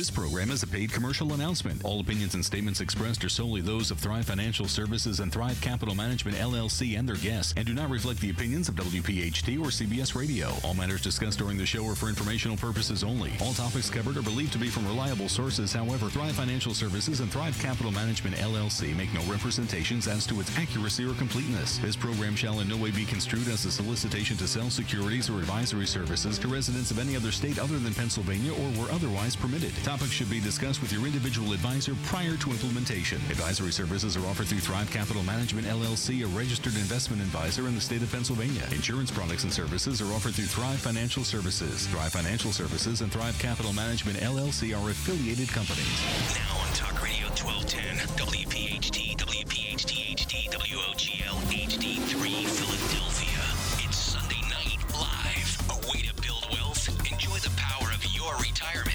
This program is a paid commercial announcement. All opinions and statements expressed are solely those of Thrive Financial Services and Thrive Capital Management LLC and their guests and do not reflect the opinions of WPHT or CBS Radio. All matters discussed during the show are for informational purposes only. All topics covered are believed to be from reliable sources. However, Thrive Financial Services and Thrive Capital Management LLC make no representations as to its accuracy or completeness. This program shall in no way be construed as a solicitation to sell securities or advisory services to residents of any other state other than Pennsylvania or where otherwise permitted. Topics should be discussed with your individual advisor prior to implementation. Advisory services are offered through Thrive Capital Management LLC, a registered investment advisor in the state of Pennsylvania. Insurance products and services are offered through Thrive Financial Services. Thrive Financial Services and Thrive Capital Management LLC are affiliated companies. Now on Talk Radio 1210, WPHT, WPHT HD, WOGL HD3, Philadelphia. It's Sunday night live. A way to build wealth, enjoy the power of your retirement,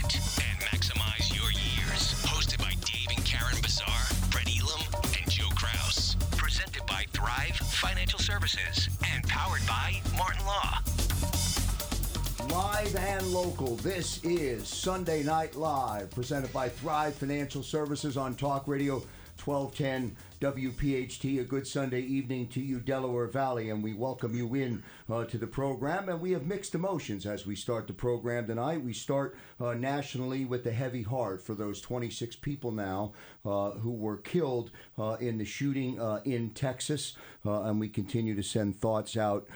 Services and powered by Martin Law. Live and local, this is Sunday Night Live, presented by Thrive Financial Services on Talk Radio 1210 WPHT. A good Sunday evening to you, Delaware Valley, and we welcome you in uh, to the program. And we have mixed emotions as we start the program tonight. We start uh, nationally with the heavy heart for those 26 people now uh, who were killed uh, in the shooting uh, in Texas, uh, and we continue to send thoughts out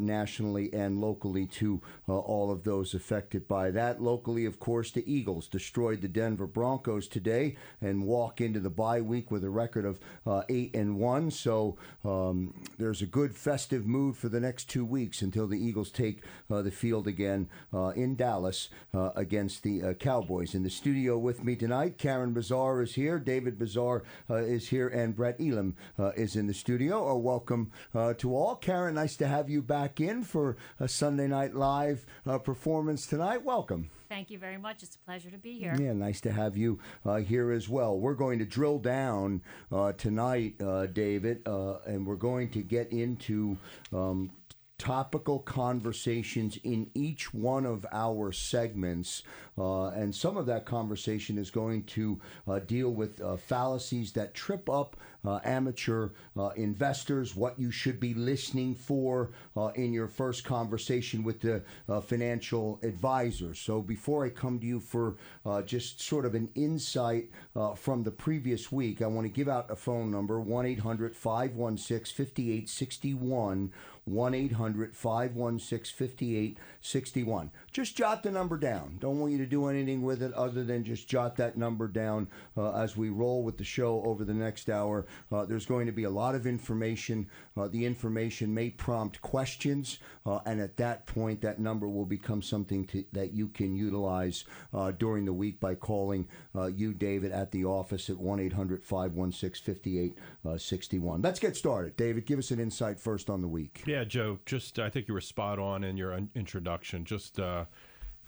nationally and locally to all of those affected by that. Locally, of course, the Eagles destroyed the Denver Broncos today and walk into the bye week with a record of uh, eight and one. So um, there's a good festive mood for the next two weeks until the Eagles take uh, the field again uh, in Dallas uh, against the uh, Cowboys. In the studio with me tonight, Karen Bazaar is here, David Bazaar is here, and Brett Elam is in the studio. A welcome to all. Karen, nice to have you back in for a Sunday Night Live performance tonight. Welcome. Thank you very much. It's a pleasure to be here. Yeah, nice to have you uh, here as well. We're going to drill down uh, tonight, uh, David, uh, and we're going to get into um, topical conversations in each one of our segments. Uh, and some of that conversation is going to uh, deal with uh, fallacies that trip up uh, amateur uh, investors, what you should be listening for uh, in your first conversation with the financial advisor. So before I come to you for just sort of an insight from the previous week, I want to give out a phone number 1 800 516 5861. 1 800 516 5861. Just jot the number down. Don't want you to do anything with it other than just jot that number down uh, as we roll with the show over the next hour. Uh, there's going to be a lot of information. Uh, the information may prompt questions, uh, and at that point, that number will become something to, that you can utilize uh, during the week by calling you, David, at the office at 1 800 516 5861. Let's get started. David, give us an insight first on the week. Yeah. Yeah, Joe, just I think you were spot on in your introduction. Just uh,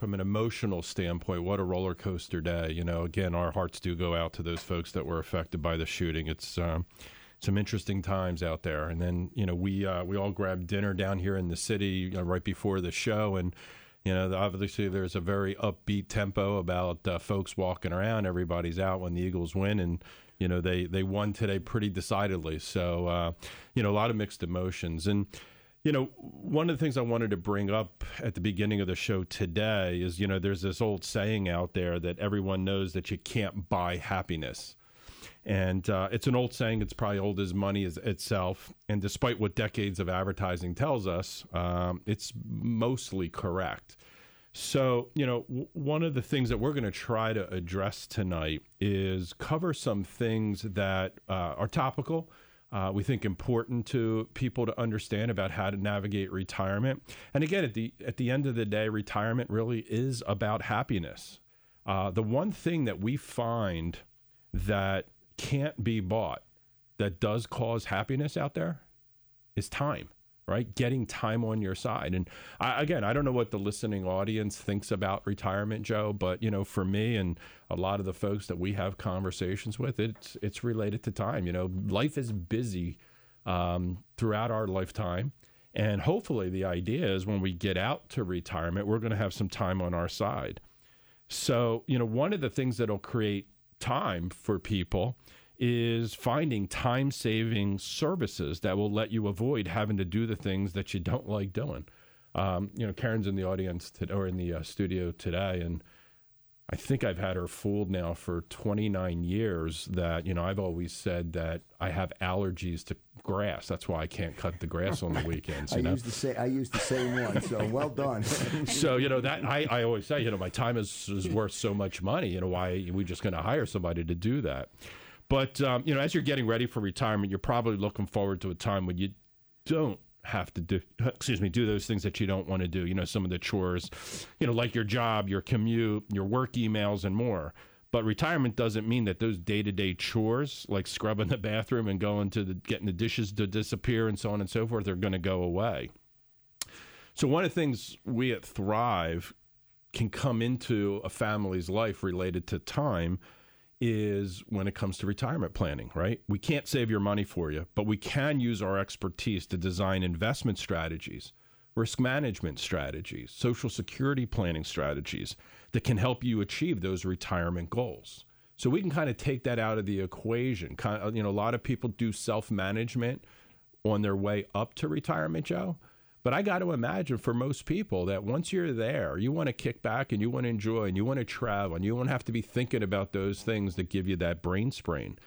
from an emotional standpoint, what a roller coaster day. You know, again, our hearts do go out to those folks that were affected by the shooting. It's um, some interesting times out there. And then, you know, we uh, we all grabbed dinner down here in the city right before the show, and you know, obviously there's a very upbeat tempo about uh, folks walking around. Everybody's out when the Eagles win, and you know they they won today pretty decidedly. So uh, you know, a lot of mixed emotions and. You know, one of the things I wanted to bring up at the beginning of the show today is, you know, there's this old saying out there that everyone knows that you can't buy happiness. And uh, it's an old saying, it's probably old as money as itself. And despite what decades of advertising tells us, um, it's mostly correct. So, you know, w- one of the things that we're going to try to address tonight is cover some things that uh, are topical uh, we think important to people to understand about how to navigate retirement. And again, at the at the end of the day, retirement really is about happiness. Uh, the one thing that we find that can't be bought that does cause happiness out there is time right? Getting time on your side. And I, again, I don't know what the listening audience thinks about retirement, Joe, but you know, for me and a lot of the folks that we have conversations with, it's it's related to time. You know, life is busy um, throughout our lifetime. And hopefully, the idea is when we get out to retirement, we're going to have some time on our side. So, you know, one of the things that'll create time for people is finding time saving services that will let you avoid having to do the things that you don't like doing. Um, you know, Karen's in the audience to, or in the uh, studio today, and I think I've had her fooled now for 29 years that, you know, I've always said that I have allergies to grass. That's why I can't cut the grass on the weekends. You I know? use the same. I use the same one. So well done. so, you know, that I, I always say, you know, my time is, is worth so much money. You know, why are we just going to hire somebody to do that? But, um, you know, as you're getting ready for retirement, you're probably looking forward to a time when you don't have to do excuse me do those things that you don't want to do you know some of the chores you know like your job your commute your work emails and more. But retirement doesn't mean that those day-to-day chores like scrubbing the bathroom and going to the getting the dishes to disappear and so on and so forth are going to go away. So one of the things we at thrive can come into a family's life related to time is when it comes to retirement planning, right? We can't save your money for you, but we can use our expertise to design investment strategies, risk management strategies, social security planning strategies that can help you achieve those retirement goals. So we can kind of take that out of the equation. Kind of, uh, you know, a lot of people do self-management on their way up to retirement, Joe. But I got to imagine for most people that once you're there, you want to kick back and you want to enjoy and you want to travel and you won't have to be thinking about those things that give you that brain sprain.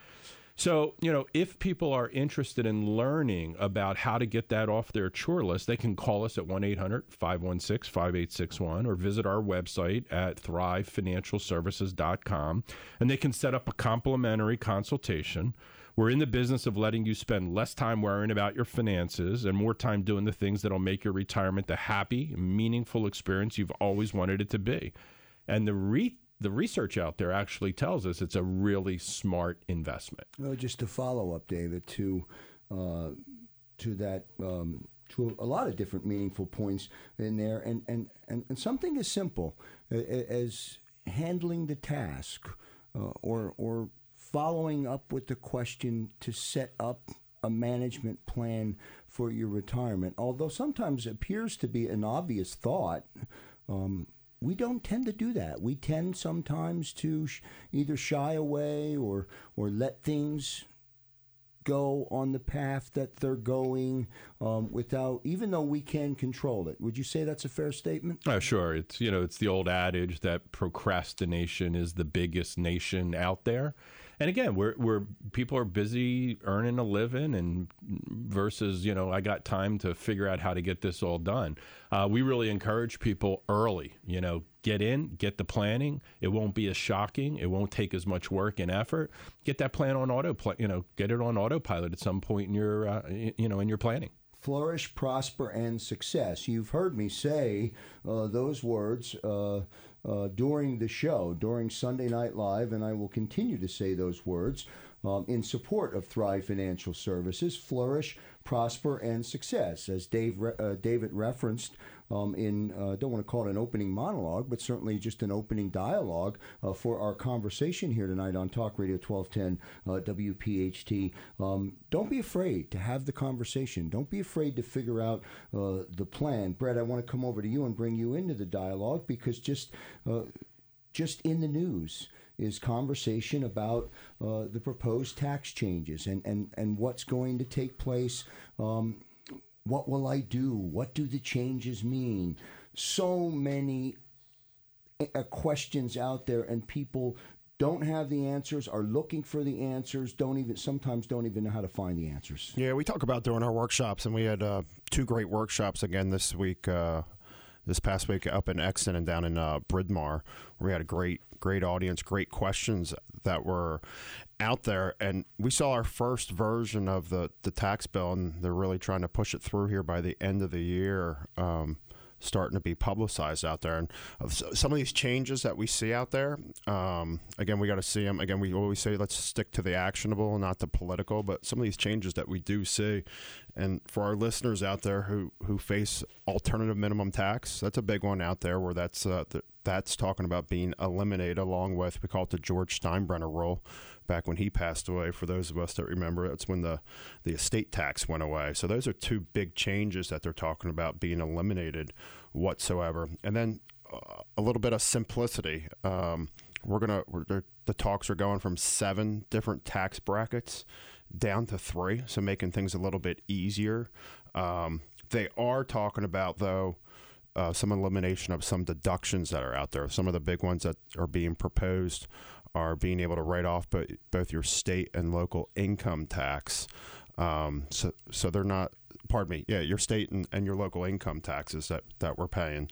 So, you know, if people are interested in learning about how to get that off their chore list, they can call us at 1 800 516 5861 or visit our website at thrivefinancialservices.com and they can set up a complimentary consultation. We're in the business of letting you spend less time worrying about your finances and more time doing the things that'll make your retirement the happy, meaningful experience you've always wanted it to be. And the re- the research out there actually tells us it's a really smart investment. Well, just to follow up, David, to uh, to that um, to a lot of different meaningful points in there, and and and, and something as simple as handling the task, uh, or or following up with the question to set up a management plan for your retirement. Although sometimes it appears to be an obvious thought. Um, we don't tend to do that. We tend sometimes to sh- either shy away or or let things go on the path that they're going um, without, even though we can control it. Would you say that's a fair statement? Oh, sure. It's you know it's the old adage that procrastination is the biggest nation out there. And again, we're, we're people are busy earning a living, and versus you know I got time to figure out how to get this all done. Uh, we really encourage people early. You know, get in, get the planning. It won't be as shocking. It won't take as much work and effort. Get that plan on auto, you know, get it on autopilot at some point in your, uh, you know, in your planning flourish, prosper, and success. You've heard me say uh, those words uh, uh, during the show, during Sunday Night Live, and I will continue to say those words um, in support of Thrive Financial Services flourish, prosper, and success. As Dave, uh, David referenced um, in, uh, don't want to call it an opening monologue, but certainly just an opening dialogue uh, for our conversation here tonight on Talk Radio 1210 uh, WPHT. Um, don't be afraid to have the conversation. Don't be afraid to figure out uh, the plan. Brett, I want to come over to you and bring you into the dialogue because just uh, just in the news is conversation about uh, the proposed tax changes and, and, and what's going to take place. Um, what will I do? What do the changes mean? So many uh, questions out there, and people don't have the answers, are looking for the answers, don't even sometimes don't even know how to find the answers. Yeah, we talk about doing our workshops, and we had uh, two great workshops again this week. Uh, this past week up in Exton and down in uh, Bryn Mawr, where we had a great, great audience, great questions that were out there. And we saw our first version of the, the tax bill, and they're really trying to push it through here by the end of the year. Um, starting to be publicized out there. And some of these changes that we see out there, um, again, we got to see them. Again, we always say let's stick to the actionable, not the political. But some of these changes that we do see, and for our listeners out there who who face alternative minimum tax, that's a big one out there where that's uh, that's talking about being eliminated along with we call it the George Steinbrenner rule back when he passed away for those of us that remember that's when the the estate tax went away so those are two big changes that they're talking about being eliminated whatsoever and then a little bit of simplicity. Um, we're gonna the talks are going from seven different tax brackets down to three, so making things a little bit easier. Um, they are talking about though. Uh, some elimination of some deductions that are out there. Some of the big ones that are being proposed are being able to write off bo- both your state and local income tax. Um, so, so they're not. Pardon me. Yeah, your state and, and your local income taxes that that we're paying.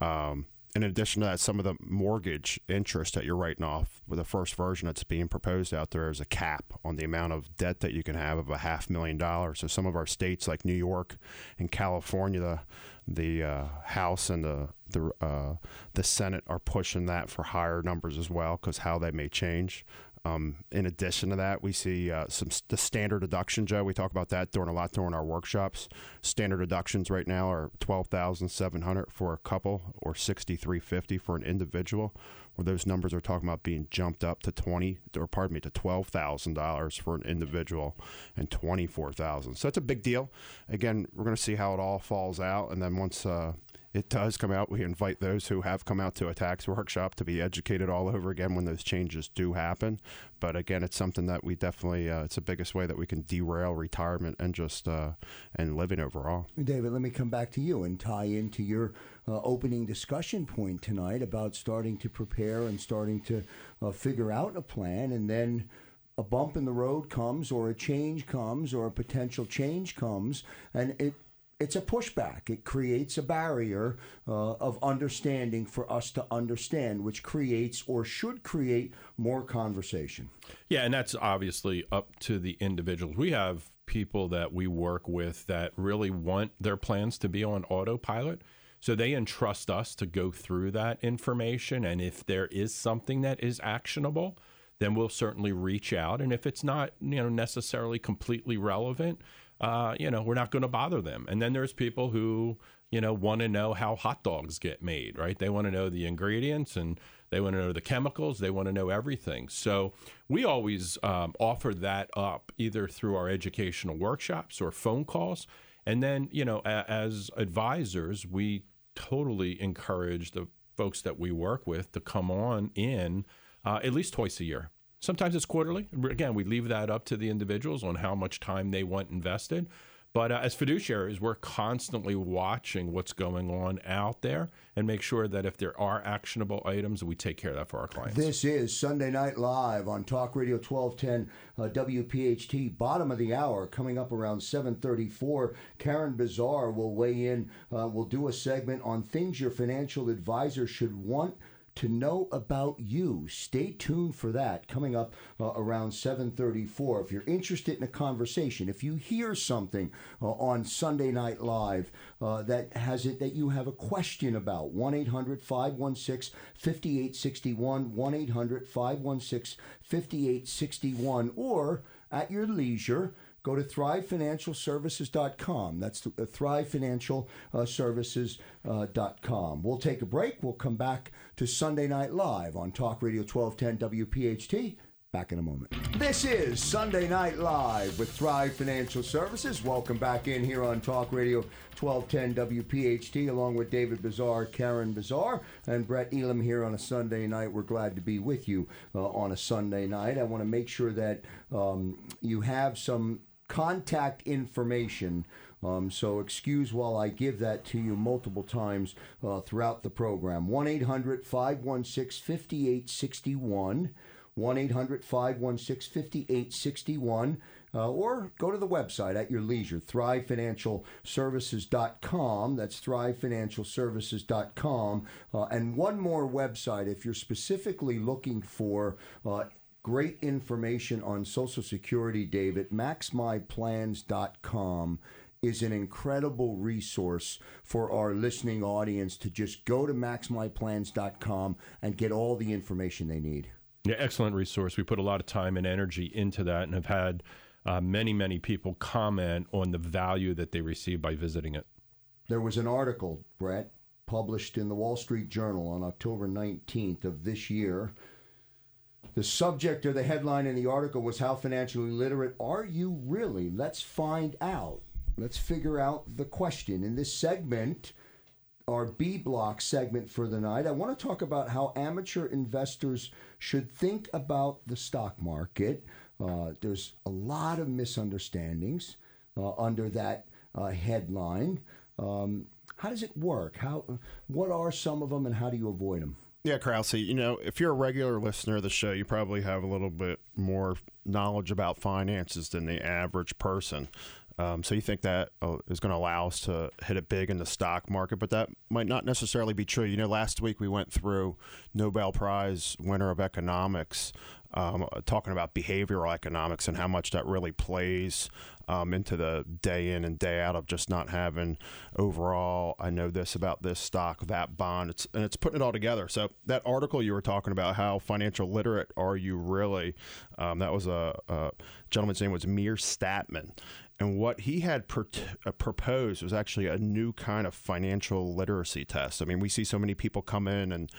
Um, in addition to that, some of the mortgage interest that you're writing off with the first version that's being proposed out there is a cap on the amount of debt that you can have of a half million dollars. So some of our states like New York and California, the the uh, House and the the uh, the Senate are pushing that for higher numbers as well because how they may change. Um, in addition to that, we see uh, some the standard deduction, Joe. We talk about that during a lot during our workshops. Standard deductions right now are twelve thousand seven hundred for a couple, or sixty three fifty for an individual. Where those numbers are talking about being jumped up to twenty, or pardon me, to twelve thousand dollars for an individual, and twenty four thousand. So that's a big deal. Again, we're going to see how it all falls out, and then once uh, it does come out. We invite those who have come out to a tax workshop to be educated all over again when those changes do happen. But again, it's something that we definitely uh, it's the biggest way that we can derail retirement and just uh, and living overall. David, let me come back to you and tie into your uh, opening discussion point tonight about starting to prepare and starting to uh, figure out a plan, and then a bump in the road comes, or a change comes, or a potential change comes, and it it's a pushback. It creates a barrier uh, of understanding for us to understand, which creates or should create more conversation. Yeah, and that's obviously up to the individuals. We have people that we work with that really want their plans to be on autopilot. So they entrust us to go through that information. And if there is something that is actionable, then we'll certainly reach out. And if it's not, you know, necessarily completely relevant, uh, you know, we're not going to bother them. And then there's people who, you know, want to know how hot dogs get made, right? They want to know the ingredients and they want to know the chemicals. They want to know everything. So we always um, offer that up either through our educational workshops or phone calls. And then, you know, a- as advisors, we totally encourage the folks that we work with to come on in uh, at least twice a year. Sometimes it's quarterly. Again, we leave that up to the individuals on how much time they want invested. But uh, as fiduciaries, we're constantly watching what's going on out there and make sure that if there are actionable items, we take care of that for our clients. This is Sunday Night Live on Talk Radio 1210 uh, WPHT. Bottom of the hour, coming up around 7:34. Karen Bazaar will weigh in. Uh, we'll do a segment on things your financial advisor should want to know about you. Stay tuned for that coming up uh, around 7:34. If you're interested in a conversation, if you hear something uh, on Sunday Night Live uh, that has it that you have a question about, 1-800-516-5861, 1-800-516-5861 or at your leisure go to thrivefinancialservices.com. That's uh, thrivefinancialservices.com. We'll take a break. We'll come back to Sunday Night Live on Talk Radio 1210 WPHT. Back in a moment. This is Sunday Night Live with Thrive Financial Services. Welcome back in here on Talk Radio 1210 WPHT, along with David Bazaar, Karen Bazaar, and Brett Elam here on a Sunday night. We're glad to be with you uh, on a Sunday night. I want to make sure that um, you have some contact information. Um, so excuse while I give that to you multiple times uh, throughout the program. 1 800 516 5861. 1 800 516 5861. Or go to the website at your leisure, thrivefinancialservices.com. That's thrivefinancialservices.com. Uh, and one more website if you're specifically looking for uh, great information on Social Security, David. MaxMyPlans.com is an incredible resource for our listening audience to just go to MaxMyPlans.com and get all the information they need. Yeah, excellent resource. We put a lot of time and energy into that and have had uh, many, many people comment on the value that they receive by visiting it. There was an article, Brett, published in the Wall Street Journal on October 19th of this year. The subject or the headline in the article was How Financially Literate Are You Really? Let's find out. Let's figure out the question. In this segment, our B block segment for the night. I want to talk about how amateur investors should think about the stock market. Uh, there's a lot of misunderstandings uh, under that uh, headline. Um, how does it work? How, what are some of them, and how do you avoid them? Yeah, Krause, you know, if you're a regular listener of the show, you probably have a little bit more knowledge about finances than the average person. Um, so you think that uh, is going to allow us to hit it big in the stock market, but that might not necessarily be true. You know, last week we went through Nobel Prize winner of economics, um, talking about behavioral economics and how much that really plays um, into the day in and day out of just not having overall. I know this about this stock, that bond. It's and it's putting it all together. So that article you were talking about, how financial literate are you really? Um, that was a, a gentleman's name was Meir Statman, and what he had per- uh, proposed was actually a new kind of financial literacy test. I mean, we see so many people come in and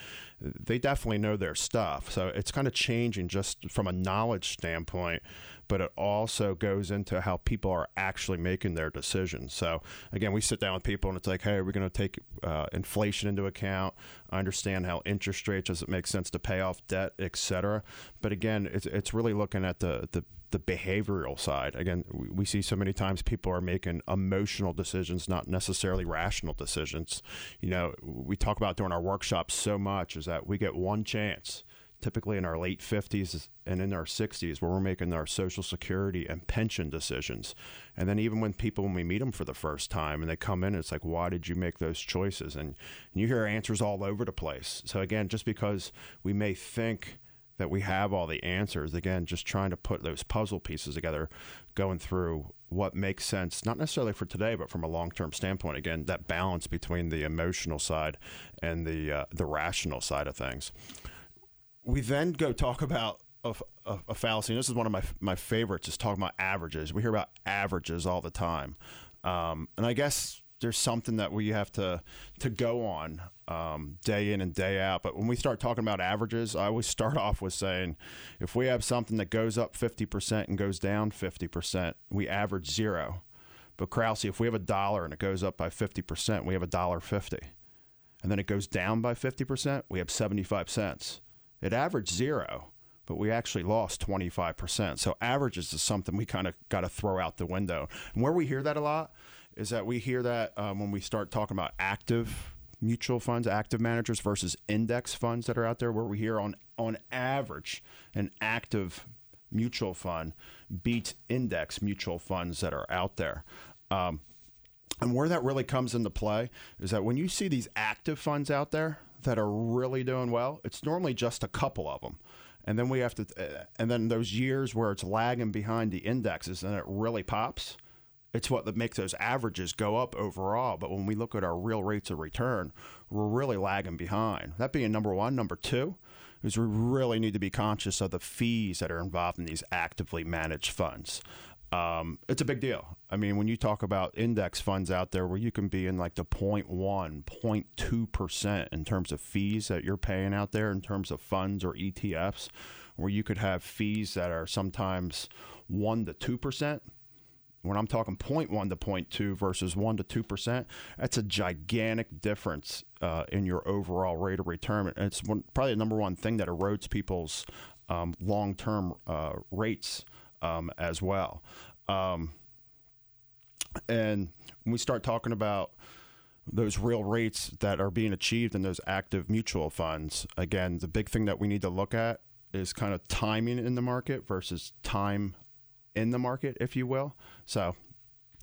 they definitely know their stuff. So it's kind of changing just from a knowledge standpoint, but it also goes into how people are actually making their decisions. So again, we sit down with people and it's like, hey, are we going to take uh, inflation into account? Understand how interest rates does it make sense to pay off debt, et cetera. But again, it's, it's really looking at the, the the behavioral side. Again, we see so many times people are making emotional decisions, not necessarily rational decisions. You know, we talk about during our workshops so much is that we get one chance, typically in our late 50s and in our 60s, where we're making our social security and pension decisions. And then even when people, when we meet them for the first time and they come in, it's like, why did you make those choices? And, and you hear answers all over the place. So again, just because we may think, that we have all the answers. Again, just trying to put those puzzle pieces together, going through what makes sense, not necessarily for today, but from a long term standpoint. Again, that balance between the emotional side and the uh, the rational side of things. We then go talk about a, a, a, fallacy. And this is one of my my favorites. Is talking about averages. We hear about averages all the time, um, and I guess there's something that we have to to go on um, day in and day out. But when we start talking about averages, I always start off with saying, if we have something that goes up 50% and goes down 50%, we average zero. But Krause, if we have a dollar and it goes up by 50%, we have a dollar 50. And then it goes down by 50%, we have 75 cents. It averaged zero, but we actually lost 25%. So averages is something we kind of got to throw out the window. And where we hear that a lot is that we hear that um, when we start talking about active mutual funds, active managers versus index funds that are out there, where we hear on on average an active mutual fund beats index mutual funds that are out there. Um, and where that really comes into play is that when you see these active funds out there that are really doing well, it's normally just a couple of them. And then we have to, uh, and then those years where it's lagging behind the indexes and it really pops, it's what that makes those averages go up overall. But when we look at our real rates of return, we're really lagging behind. That being number one. Number two is we really need to be conscious of the fees that are involved in these actively managed funds. Um, it's a big deal. I mean, when you talk about index funds out there where you can be in like the 0.1, 0.2% in terms of fees that you're paying out there in terms of funds or ETFs, where you could have fees that are sometimes 1 to 2%, when I'm talking 0.1 to 0.2 versus 1 to 2%, that's a gigantic difference uh, in your overall rate of return. And it's one, probably the number one thing that erodes people's um, long term uh, rates um, as well. Um, and when we start talking about those real rates that are being achieved in those active mutual funds, again, the big thing that we need to look at is kind of timing in the market versus time in the market, if you will. So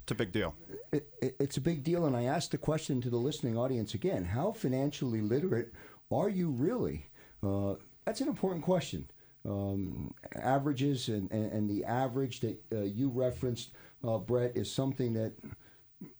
it's a big deal. It, it, it's a big deal. And I asked the question to the listening audience again how financially literate are you really? Uh, that's an important question. Um, averages and, and, and, the average that uh, you referenced, uh, Brett, is something that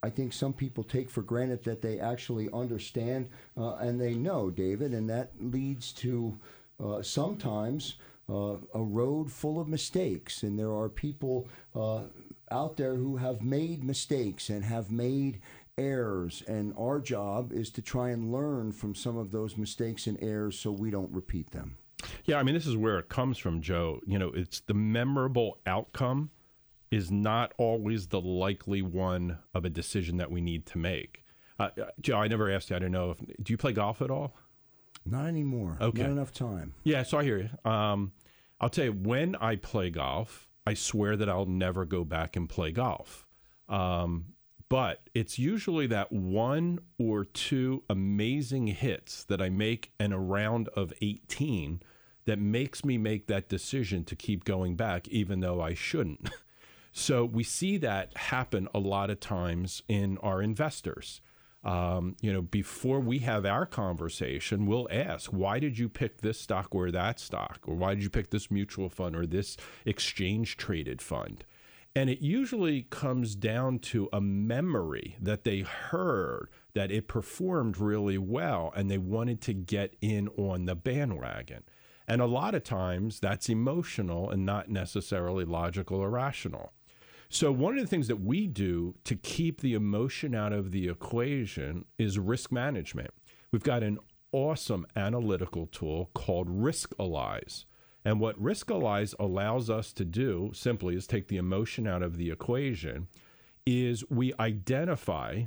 I think some people take for granted that they actually understand uh, and they know, David, and that leads to uh, sometimes uh, a road full of mistakes, and there are people uh, out there who have made mistakes and have made errors, and our job is to try and learn from some of those mistakes and errors so we don't repeat them. Yeah, I mean, this is where it comes from, Joe. You know, it's the memorable outcome is not always the likely one of a decision that we need to make. Uh, uh, Joe, I never asked you. I don't know if do you play golf at all? Not anymore. Okay. Not enough time. Yeah, so I hear you. Um, I'll tell you, when I play golf, I swear that I'll never go back and play golf. Um, but it's usually that one or two amazing hits that I make in a round of 18 that makes me make that decision to keep going back, even though I shouldn't. so we see that happen a lot of times in our investors. Um, you know, before we have our conversation, we'll ask, why did you pick this stock or that stock? Or why did you pick this mutual fund or this exchange traded fund? And it usually comes down to a memory that they heard that it performed really well and they wanted to get in on the bandwagon. And a lot of times that's emotional and not necessarily logical or rational. So, one of the things that we do to keep the emotion out of the equation is risk management. We've got an awesome analytical tool called Riskalyze. And what Riskalyze allows us to do simply is take the emotion out of the equation is we identify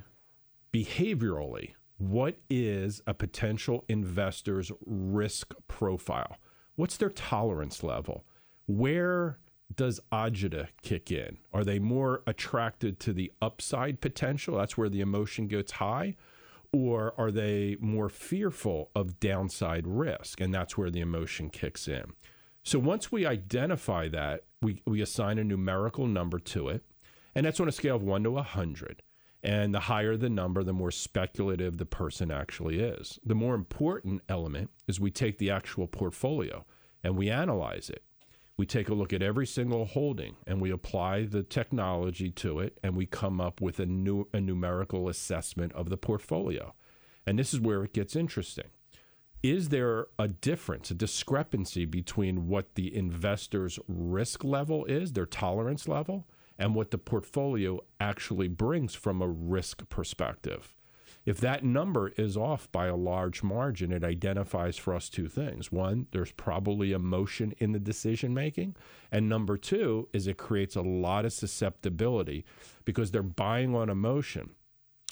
behaviorally what is a potential investor's risk profile? What's their tolerance level? Where does agita kick in? Are they more attracted to the upside potential? That's where the emotion gets high. Or are they more fearful of downside risk? And that's where the emotion kicks in. So once we identify that, we, we assign a numerical number to it. And that's on a scale of one to 100. And the higher the number, the more speculative the person actually is. The more important element is we take the actual portfolio and we analyze it. We take a look at every single holding and we apply the technology to it and we come up with a, new, a numerical assessment of the portfolio. And this is where it gets interesting is there a difference, a discrepancy between what the investor's risk level is, their tolerance level, and what the portfolio actually brings from a risk perspective? If that number is off by a large margin, it identifies for us two things. One, there's probably emotion in the decision making. And number two is it creates a lot of susceptibility because they're buying on emotion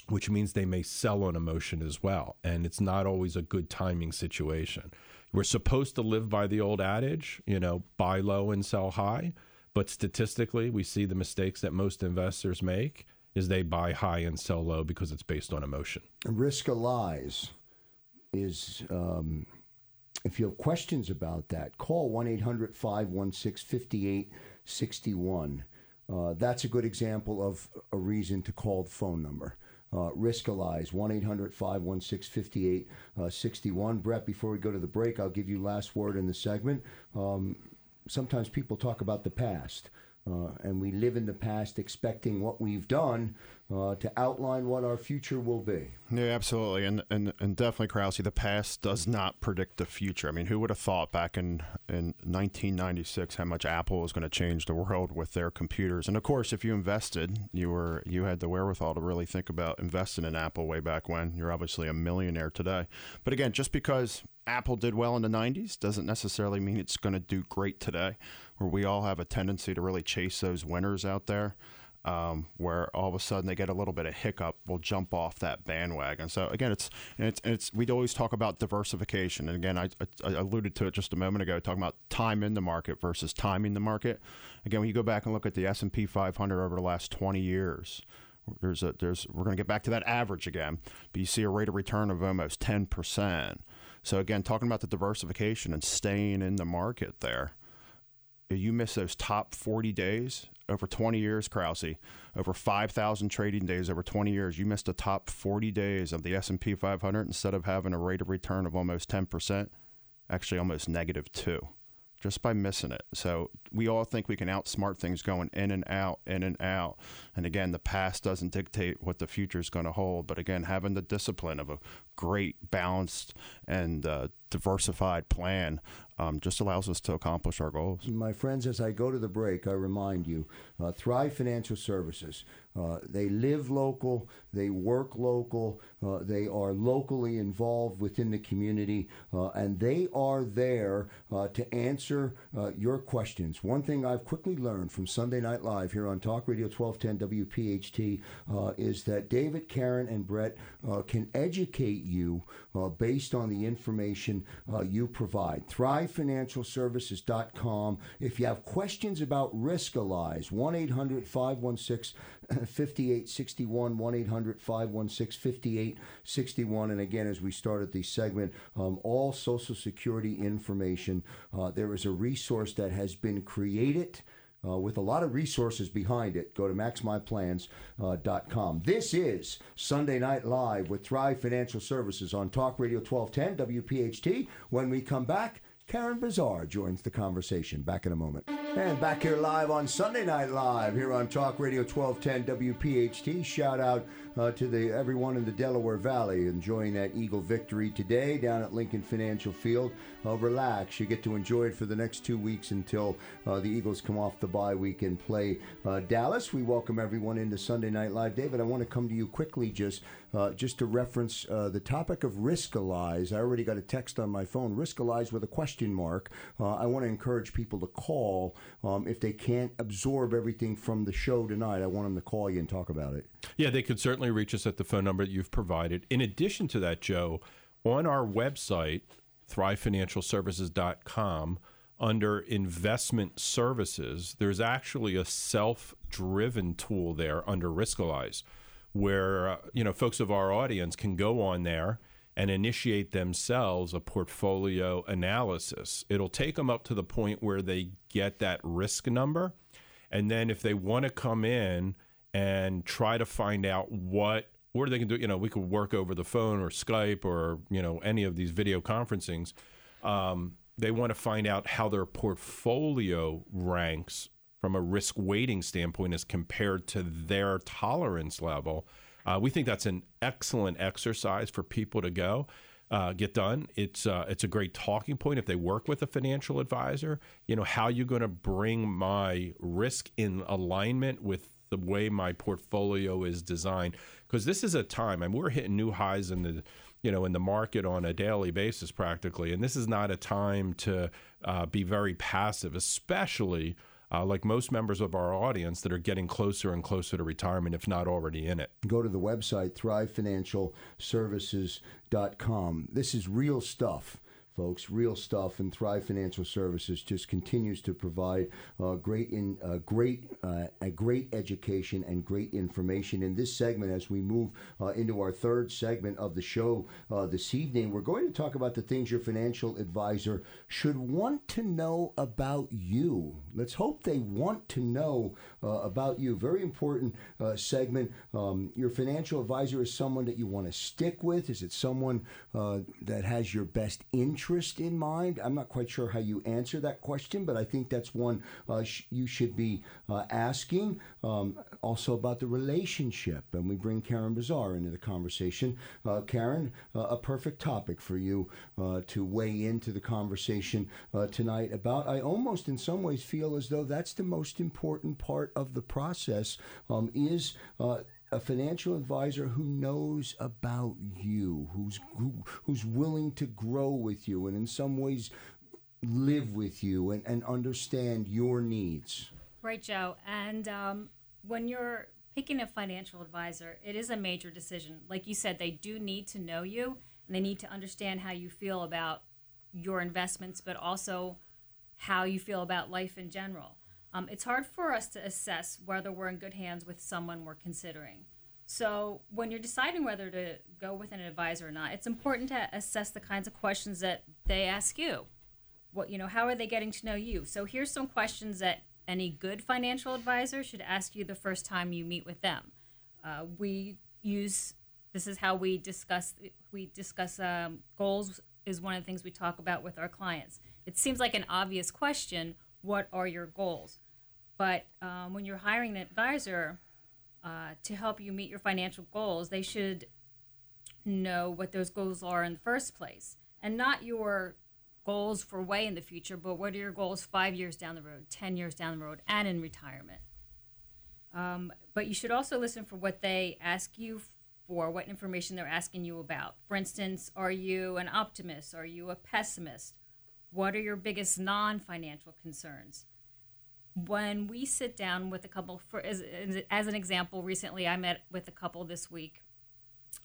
which means they may sell on emotion as well. And it's not always a good timing situation. We're supposed to live by the old adage, you know, buy low and sell high. But statistically, we see the mistakes that most investors make is they buy high and sell low because it's based on emotion. Riskalyze is, um, if you have questions about that, call 1 800 516 5861. Uh, that's a good example of a reason to call the phone number uh, Riskalyze, 1 800 516 5861. Brett, before we go to the break, I'll give you last word in the segment. Um, sometimes people talk about the past. Uh, and we live in the past expecting what we've done uh, to outline what our future will be. Yeah, absolutely, and and and definitely, Krause. The past does not predict the future. I mean, who would have thought back in in 1996 how much Apple was going to change the world with their computers? And of course, if you invested, you were you had the wherewithal to really think about investing in Apple way back when. You're obviously a millionaire today. But again, just because Apple did well in the 90s doesn't necessarily mean it's going to do great today, where we all have a tendency to really chase those winners out there. Um, where all of a sudden they get a little bit of hiccup, we'll jump off that bandwagon. So again, it's it's, it's we always talk about diversification, and again, I, I, alluded to it just a moment ago, talking about time in the market versus timing the market. Again, when you go back and look at the S and P 500 over the last 20 years, there's a there's we're going to get back to that average again, but you see a rate of return of almost 10 percent. So again, talking about the diversification and staying in the market there, you miss those top 40 days over 20 years, Krause, over 5,000 trading days over 20 years, you missed the top 40 days of the S&P 500 instead of having a rate of return of almost 10%, actually almost negative 2 just by missing it. So we all think we can outsmart things going in and out, in and out. And again, the past doesn't dictate what the future is going to hold. But again, having the discipline of a great, balanced, and uh, diversified plan um, just allows us to accomplish our goals. My friends, as I go to the break, I remind you uh, Thrive Financial Services. Uh, they live local, they work local, uh, they are locally involved within the community, uh, and they are there uh, to answer uh, your questions. One thing I've quickly learned from Sunday Night Live here on Talk Radio 1210 WPHT is that David, Karen, and Brett can educate you based on the information you provide. ThriveFinancialServices.com. If you have questions about Riskalyze, 1 800 516 5861 1 800 516 5861. And again, as we started the segment, um, all Social Security information. Uh, there is a resource that has been created. Uh, with a lot of resources behind it. Go to maxmyplans.com. Uh, this is Sunday Night Live with Thrive Financial Services on Talk Radio 1210 WPHT. When we come back, Karen Bazaar joins the conversation. Back in a moment. And back here live on Sunday Night Live here on Talk Radio 1210 WPHT. Shout out uh, to the everyone in the Delaware Valley enjoying that Eagle victory today down at Lincoln Financial Field. Uh, relax, you get to enjoy it for the next two weeks until uh, the Eagles come off the bye week and play uh, Dallas. We welcome everyone into Sunday Night Live. David, I want to come to you quickly just uh, just to reference uh, the topic of Riskalyze. I already got a text on my phone, Riskalyze with a question mark. I want to encourage people to call um, if they can't absorb everything from the show tonight. I want them to call you and talk about it. Yeah, they could certainly reach us at the phone number that you've provided. In addition to that, Joe, on our website, thrivefinancialservices.com, under investment services, there's actually a self-driven tool there under Riskalyze, where uh, you know folks of our audience can go on there and initiate themselves a portfolio analysis. It'll take them up to the point where they get that risk number, and then if they want to come in and try to find out what or they can do you know we could work over the phone or skype or you know any of these video conferencings um, they want to find out how their portfolio ranks from a risk weighting standpoint as compared to their tolerance level uh, we think that's an excellent exercise for people to go uh, get done. It's uh, it's a great talking point if they work with a financial advisor. You know how you're going to bring my risk in alignment with the way my portfolio is designed because this is a time mean we're hitting new highs in the you know in the market on a daily basis practically and this is not a time to uh, be very passive especially uh, like most members of our audience that are getting closer and closer to retirement, if not already in it. Go to the website, thrivefinancialservices.com. This is real stuff folks. Real stuff, and Thrive Financial Services just continues to provide uh, great in uh, great uh, a great education and great information. In this segment, as we move uh, into our third segment of the show uh, this evening, we're going to talk about the things your financial advisor should want to know about you. Let's hope they want to know uh, about you. Very important segment. Um, your financial advisor is someone that you want to stick with. Is it someone that has your best interest? Interest in mind? I'm not quite sure how you answer that question, but I think that's one uh, sh- you should be uh, asking. Um, also about the relationship, and we bring Karen Bazaar into the conversation. Uh, Karen, uh, a perfect topic for you uh, to weigh into the conversation uh, tonight about. I almost, in some ways, feel as though that's the most important part of the process. Um, is a financial advisor who knows about you, who's who, who's willing to grow with you, and in some ways live with you and, and understand your needs. Right, Joe. And um, when you're picking a financial advisor, it is a major decision. Like you said, they do need to know you and they need to understand how you feel about your investments, but also how you feel about life in general. Um, it's hard for us to assess whether we're in good hands with someone we're considering. So, when you're deciding whether to go with an advisor or not, it's important to assess the kinds of questions that they ask you. What, you know, how are they getting to know you? So, here's some questions that any good financial advisor should ask you the first time you meet with them. Uh, we use this is how we discuss we discuss um, goals is one of the things we talk about with our clients. It seems like an obvious question. What are your goals? But um, when you're hiring an advisor uh, to help you meet your financial goals, they should know what those goals are in the first place and not your goals for way in the future, but what are your goals five years down the road, 10 years down the road, and in retirement. Um, but you should also listen for what they ask you for, what information they're asking you about. For instance, are you an optimist? Are you a pessimist? What are your biggest non financial concerns? When we sit down with a couple, for as, as an example, recently I met with a couple this week,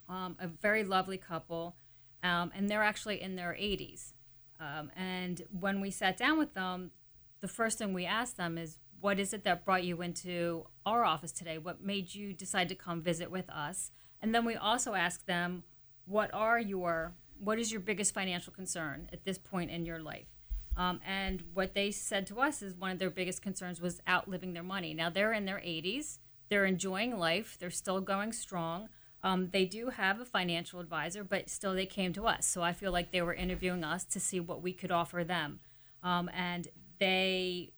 um, a very lovely couple, um, and they're actually in their 80s. Um, and when we sat down with them, the first thing we asked them is, What is it that brought you into our office today? What made you decide to come visit with us? And then we also asked them, What are your what is your biggest financial concern at this point in your life? Um, and what they said to us is one of their biggest concerns was outliving their money. Now they're in their 80s, they're enjoying life, they're still going strong. Um, they do have a financial advisor, but still they came to us. So I feel like they were interviewing us to see what we could offer them. Um, and they,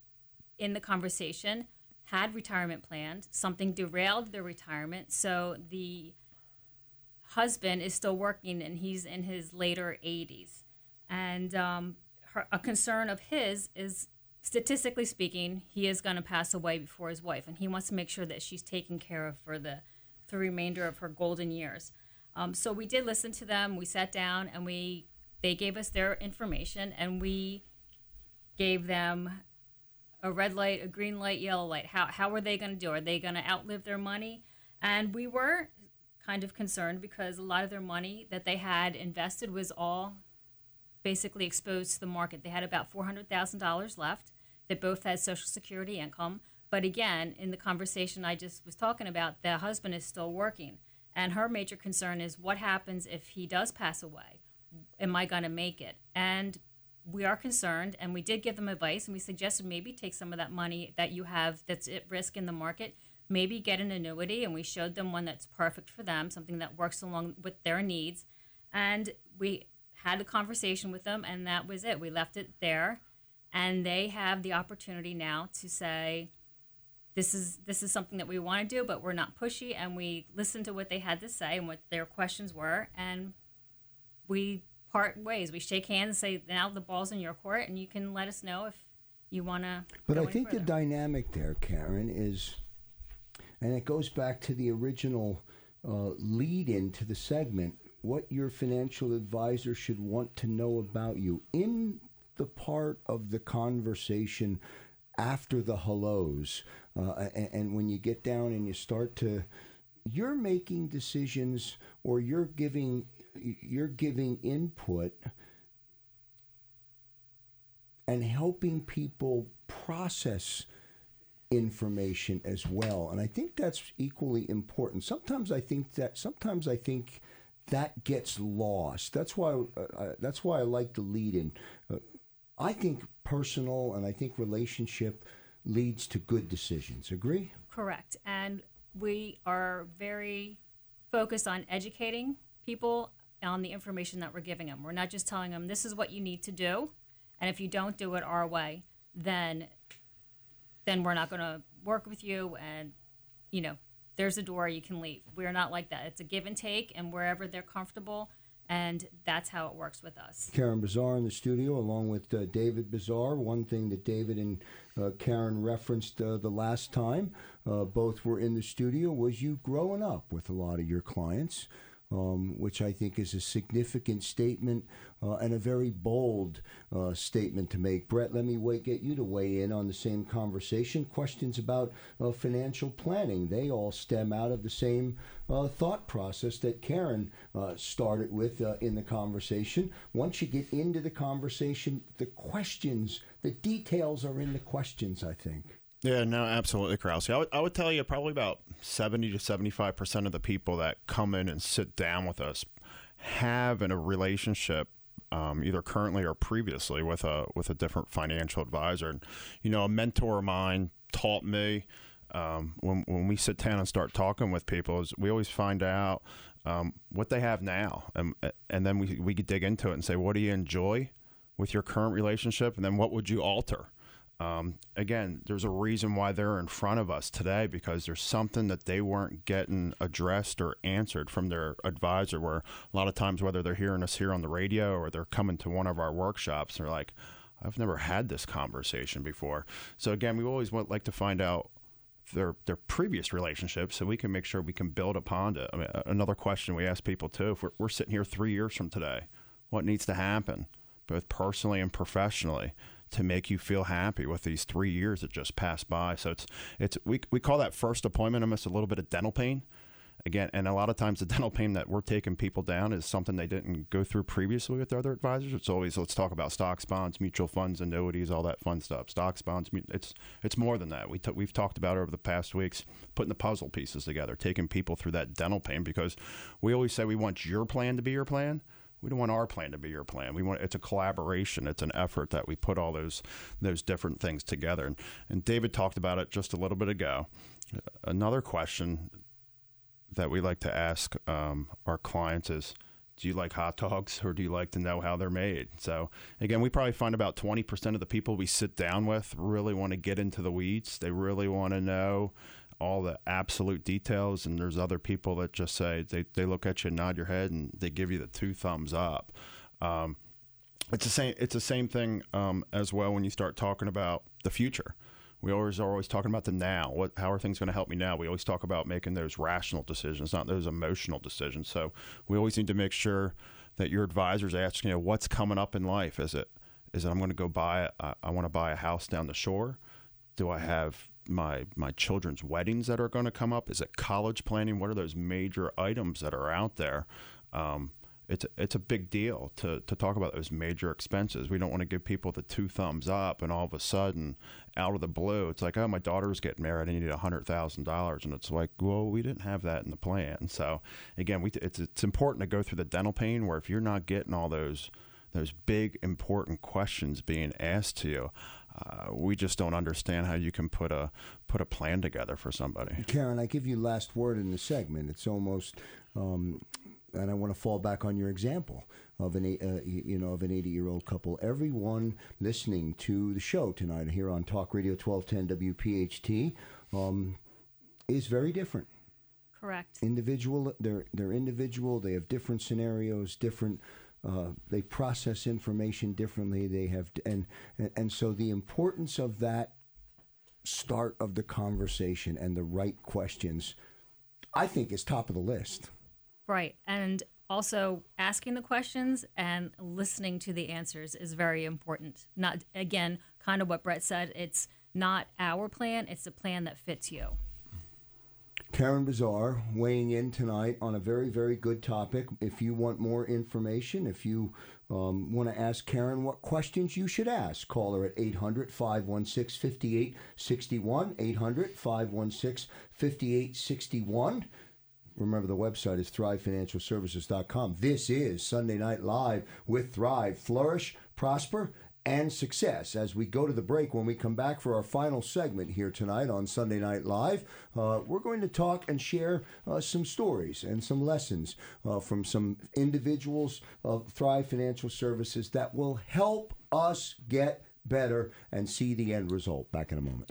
in the conversation, had retirement planned. Something derailed their retirement. So the husband is still working and he's in his later 80s. And um, a concern of his is statistically speaking, he is going to pass away before his wife. And he wants to make sure that she's taken care of for the the remainder of her golden years. Um, so we did listen to them. We sat down and we they gave us their information and we gave them a red light, a green light, yellow light. How how were they going to do? Are they going to outlive their money? And we were kind of concerned because a lot of their money that they had invested was all basically exposed to the market. They had about four hundred thousand dollars left. They both had Social Security income. But again, in the conversation I just was talking about, the husband is still working. And her major concern is what happens if he does pass away? Am I going to make it? And we are concerned, and we did give them advice, and we suggested maybe take some of that money that you have that's at risk in the market, maybe get an annuity, and we showed them one that's perfect for them, something that works along with their needs. And we had the conversation with them, and that was it. We left it there, and they have the opportunity now to say, this is this is something that we want to do, but we're not pushy, and we listened to what they had to say and what their questions were, and we part ways. We shake hands and say, "Now the ball's in your court, and you can let us know if you want to." But I think the dynamic there, Karen, is, and it goes back to the original uh, lead into the segment. What your financial advisor should want to know about you in the part of the conversation after the hellos uh, and, and when you get down and you start to, you're making decisions or you're giving you're giving input and helping people process information as well. And i think that's equally important. Sometimes i think that sometimes i think that gets lost that's why uh, that's why i like the lead in uh, i think personal and i think relationship leads to good decisions. Agree? Correct. And we are very focused on educating people on the information that we're giving them. We're not just telling them this is what you need to do, and if you don't do it our way, then then we're not going to work with you and you know, there's a door you can leave. We're not like that. It's a give and take and wherever they're comfortable and that's how it works with us. Karen Bazaar in the studio, along with uh, David Bazaar. One thing that David and uh, Karen referenced uh, the last time, uh, both were in the studio, was you growing up with a lot of your clients um, which I think is a significant statement uh, and a very bold uh, statement to make. Brett, let me get you to weigh in on the same conversation. Questions about uh, financial planning, they all stem out of the same uh, thought process that Karen uh, started with uh, in the conversation. Once you get into the conversation, the questions, the details are in the questions, I think. Yeah, no, absolutely, Krause. I would, I would tell you probably about 70 to 75% of the people that come in and sit down with us have in a relationship um, either currently or previously with a with a different financial advisor. And, you know, a mentor of mine taught me um, when when we sit down and start talking with people is we always find out um, what they have now, and and then we we dig into it and say, what do you enjoy with your current relationship, and then what would you alter? Um, again, there's a reason why they're in front of us today because there's something that they weren't getting addressed or answered from their advisor. Where a lot of times, whether they're hearing us here on the radio or they're coming to one of our workshops, they're like, I've never had this conversation before. So, again, we always want, like to find out their their previous relationships so we can make sure we can build upon it. I mean, another question we ask people too: if we're, we're sitting here three years from today, what needs to happen, both personally and professionally, to make you feel happy with these three years that just passed by? So it's it's we we call that first appointment almost a little bit of dental pain again, and a lot of times the dental pain that we're taking people down is something they didn't go through previously with their other advisors. It's always let's talk about stocks, bonds, mutual funds, annuities, all that fun stuff. Stocks, bonds, it's it's more than that. We t- we've talked about over the past weeks putting the puzzle pieces together, taking people through that dental pain because we always say we want your plan to be your plan. We don't want our plan to be your plan. We want it's a collaboration. It's an effort that we put all those those different things together. And, and David talked about it just a little bit ago. Another question that we like to ask um, our clients is do you like hot dogs or do you like to know how they're made? So, again, we probably find about 20% of the people we sit down with really want to get into the weeds. They really want to know all the absolute details. And there's other people that just say, they, they look at you and nod your head and they give you the two thumbs up. Um, it's the same. It's the same thing um, as well when you start talking about the future. We always are always talking about the now. What, how are things going to help me now? We always talk about making those rational decisions, not those emotional decisions. So we always need to make sure that your advisors ask, you know, what's coming up in life? Is it is it I'm going to go buy I, I want to buy a house down the shore? Do I have my my children's weddings that are going to come up? Is it college planning? What are those major items that are out there? Um, it's it's a big deal to, to talk about those major expenses. We don't want to give people the two thumbs up, and all of a sudden, out of the blue, it's like, oh, my daughter's getting married. I need a hundred thousand dollars, and it's like, well, we didn't have that in the plan. So again, we it's it's important to go through the dental pain where if you're not getting all those those big important questions being asked to you, uh, we just don't understand how you can put a put a plan together for somebody. Karen, I give you last word in the segment. It's almost um, and I want to fall back on your example of an uh, you know of an 80 year old couple. Everyone listening to the show tonight here on Talk Radio 1210 WPHT um, is very different. Correct. Individual, they're they're individual. They have different scenarios, different. Uh, they process information differently. They have and, and so the importance of that start of the conversation and the right questions, I think, is top of the list. Right. And also asking the questions and listening to the answers is very important. Not again, kind of what Brett said, it's not our plan, it's a plan that fits you. Karen Bazaar weighing in tonight on a very, very good topic. If you want more information, if you um, want to ask Karen what questions you should ask, call her at 800 516 5861. 800 516 5861. Remember, the website is thrivefinancialservices.com. This is Sunday Night Live with Thrive. Flourish, prosper, and success. As we go to the break, when we come back for our final segment here tonight on Sunday Night Live, uh, we're going to talk and share uh, some stories and some lessons uh, from some individuals of Thrive Financial Services that will help us get better and see the end result. Back in a moment.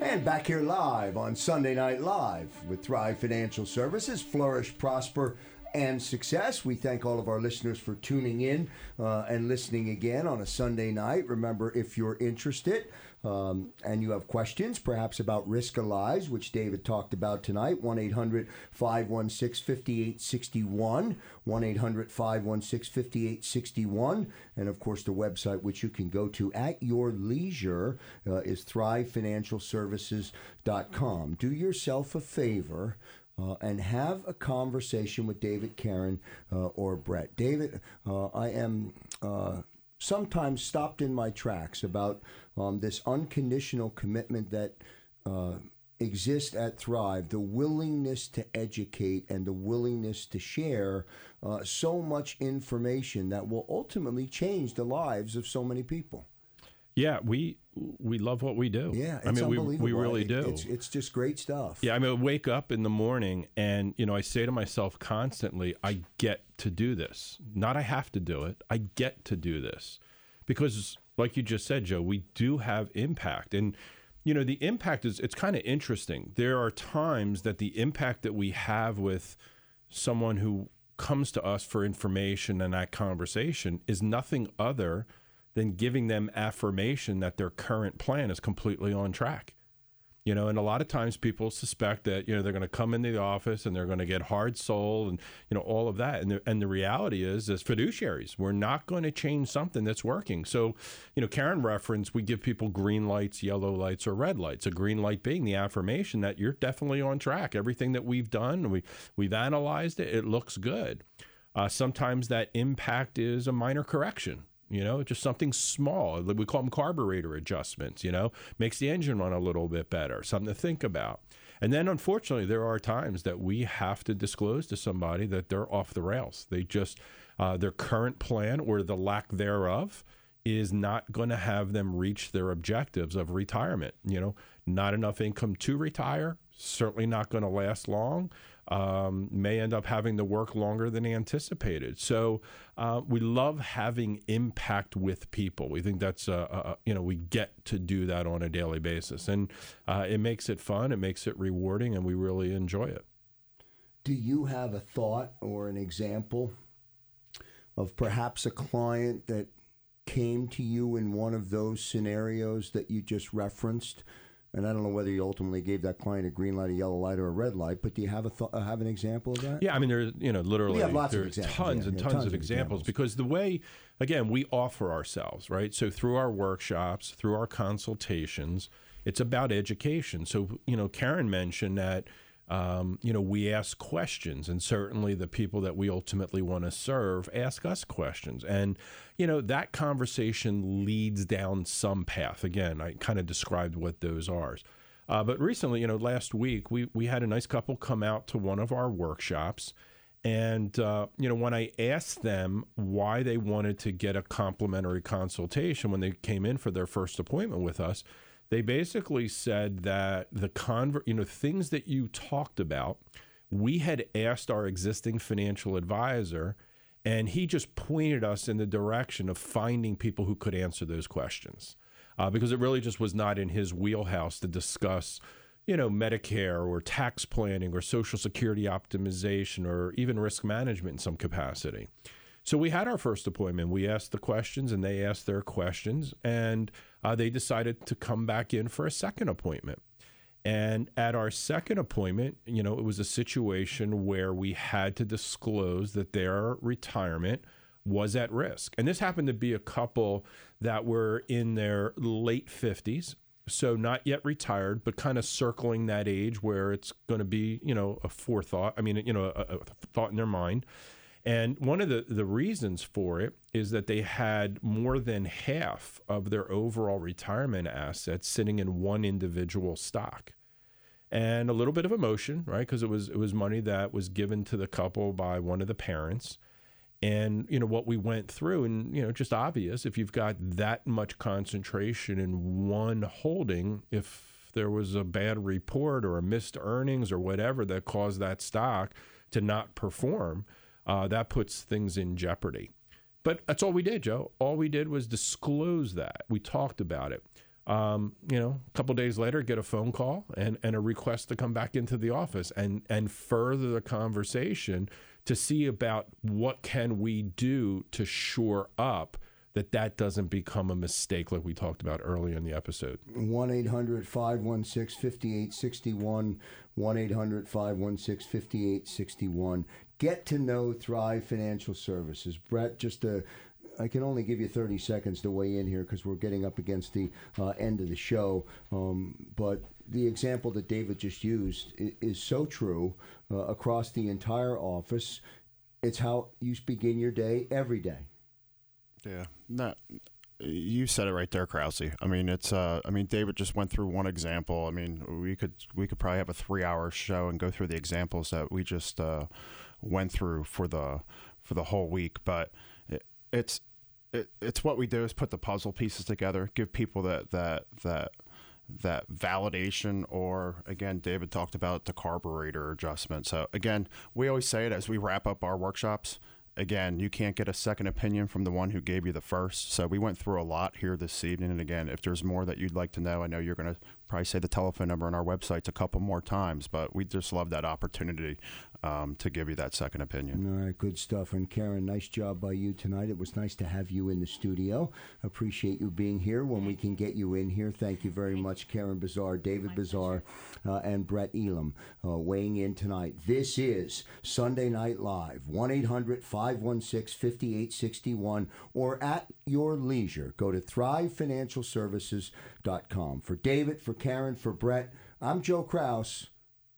And back here live on Sunday Night Live with Thrive Financial Services, Flourish, Prosper, and success. We thank all of our listeners for tuning in uh, and listening again on a Sunday night. Remember, if you're interested, um, and you have questions, perhaps about Riskalyze, which David talked about tonight, 1 800 516 5861. 1 800 516 5861. And of course, the website, which you can go to at your leisure, uh, is thrivefinancialservices.com. Do yourself a favor. Uh, and have a conversation with David, Karen, uh, or Brett. David, uh, I am uh, sometimes stopped in my tracks about um, this unconditional commitment that uh, exists at Thrive, the willingness to educate and the willingness to share uh, so much information that will ultimately change the lives of so many people. Yeah, we we love what we do. Yeah, I mean, we, we really it, do. It's, it's just great stuff. Yeah, I mean, I wake up in the morning and, you know, I say to myself constantly, I get to do this. Not I have to do it, I get to do this. Because like you just said, Joe, we do have impact. And, you know, the impact is, it's kind of interesting. There are times that the impact that we have with someone who comes to us for information and that conversation is nothing other than giving them affirmation that their current plan is completely on track. You know and a lot of times people suspect that you know they're going to come into the office and they're going to get hard sold and you know all of that. And the, and the reality is as fiduciaries we're not going to change something that's working. So you know karen referenced we give people green lights yellow lights or red lights. A green light being the affirmation that you're definitely on track. Everything that we've done we we've analyzed it it looks good. Uh, sometimes that impact is a minor correction you know, just something small. We call them carburetor adjustments, you know, makes the engine run a little bit better, something to think about. And then unfortunately, there are times that we have to disclose to somebody that they're off the rails. They just, uh, their current plan or the lack thereof is not going to have them reach their objectives of retirement. You know, not enough income to retire, certainly not going to last long um, may end up having to work longer than anticipated. So uh, we love having impact with people. We think that's a, a, you know we get to do that on a daily basis, and uh, it makes it fun, it makes it rewarding, and we really enjoy it. Do you have a thought or an example of perhaps a client that came to you in one of those scenarios that you just referenced? And I don't know whether you ultimately gave that client a green light, a yellow light, or a red light. But do you have a th- have an example of that? Yeah, I mean, there's you know literally have lots of examples, tons yeah, and yeah, tons, tons of of examples examples. because the way again we offer ourselves right. So through our workshops, through our consultations, it's about education. So you know, Karen mentioned that. Um, you know, we ask questions, and certainly the people that we ultimately want to serve ask us questions. And, you know, that conversation leads down some path. Again, I kind of described what those are. Uh, but recently, you know, last week, we, we had a nice couple come out to one of our workshops. And, uh, you know, when I asked them why they wanted to get a complimentary consultation when they came in for their first appointment with us, they basically said that the convert, you know, things that you talked about, we had asked our existing financial advisor, and he just pointed us in the direction of finding people who could answer those questions, uh, because it really just was not in his wheelhouse to discuss, you know, Medicare or tax planning or Social Security optimization or even risk management in some capacity. So we had our first appointment. We asked the questions, and they asked their questions, and uh, they decided to come back in for a second appointment. And at our second appointment, you know, it was a situation where we had to disclose that their retirement was at risk. And this happened to be a couple that were in their late 50s. So not yet retired, but kind of circling that age where it's going to be, you know, a forethought. I mean, you know, a, a thought in their mind. And one of the, the reasons for it is that they had more than half of their overall retirement assets sitting in one individual stock. And a little bit of emotion, right? Because it was it was money that was given to the couple by one of the parents. And you know what we went through, and you know, just obvious if you've got that much concentration in one holding, if there was a bad report or a missed earnings or whatever that caused that stock to not perform, uh, that puts things in jeopardy. But that's all we did, Joe. All we did was disclose that. We talked about it. Um, you know, a couple days later, get a phone call and, and a request to come back into the office and, and further the conversation to see about what can we do to shore up that that doesn't become a mistake like we talked about earlier in the episode. 1 800 516 5861. 1 800 516 5861. Get to know Thrive Financial Services. Brett, just a. I can only give you 30 seconds to weigh in here because we're getting up against the uh, end of the show. Um, but the example that David just used is, is so true uh, across the entire office. It's how you begin your day every day. Yeah, not. You said it right there, Krause. I mean, it's. Uh, I mean, David just went through one example. I mean, we could we could probably have a three-hour show and go through the examples that we just uh, went through for the for the whole week. But it, it's it, it's what we do is put the puzzle pieces together, give people that that that that validation or again david talked about the carburetor adjustment so again we always say it as we wrap up our workshops again, you can't get a second opinion from the one who gave you the first. So we went through a lot here this evening. And again, if there's more that you'd like to know, I know you're going to probably say the telephone number on our websites a couple more times, but we just love that opportunity um, to give you that second opinion. All right, good stuff. And Karen, nice job by you tonight. It was nice to have you in the studio. Appreciate you being here when we can get you in here. Thank you very much, Karen Bazaar, David Bazaar, uh, and Brett Elam uh, weighing in tonight. This is Sunday Night Live, 1 800 516 5861, or at your leisure. Go to thrivefinancialservices.com. For David, for Karen, for Brett, I'm Joe Kraus.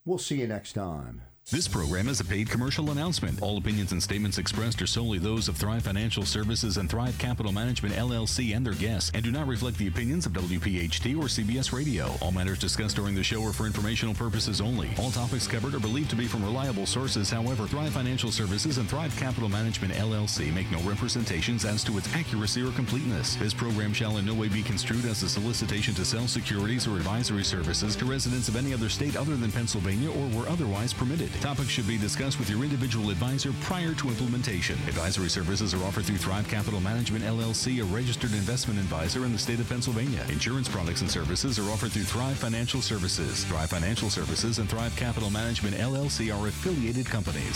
We'll see you next time. This program is a paid commercial announcement. All opinions and statements expressed are solely those of Thrive Financial Services and Thrive Capital Management LLC and their guests and do not reflect the opinions of WPHT or CBS Radio. All matters discussed during the show are for informational purposes only. All topics covered are believed to be from reliable sources. However, Thrive Financial Services and Thrive Capital Management LLC make no representations as to its accuracy or completeness. This program shall in no way be construed as a solicitation to sell securities or advisory services to residents of any other state other than Pennsylvania or where otherwise permitted. Topics should be discussed with your individual advisor prior to implementation. Advisory services are offered through Thrive Capital Management LLC, a registered investment advisor in the state of Pennsylvania. Insurance products and services are offered through Thrive Financial Services. Thrive Financial Services and Thrive Capital Management LLC are affiliated companies.